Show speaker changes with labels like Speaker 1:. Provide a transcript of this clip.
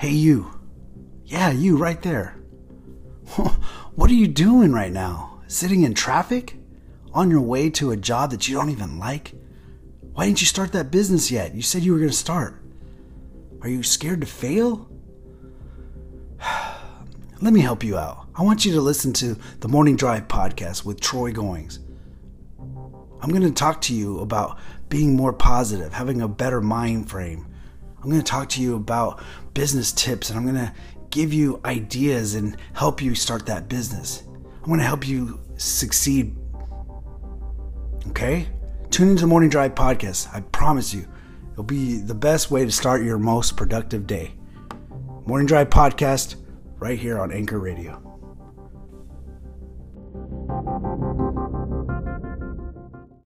Speaker 1: Hey, you. Yeah, you right there. what are you doing right now? Sitting in traffic? On your way to a job that you don't even like? Why didn't you start that business yet? You said you were going to start. Are you scared to fail? Let me help you out. I want you to listen to the Morning Drive podcast with Troy Goings. I'm going to talk to you about being more positive, having a better mind frame. I'm going to talk to you about business tips and I'm going to give you ideas and help you start that business. I'm going to help you succeed. Okay? Tune into the Morning Drive podcast. I promise you, it'll be the best way to start your most productive day. Morning Drive podcast right here on Anchor Radio.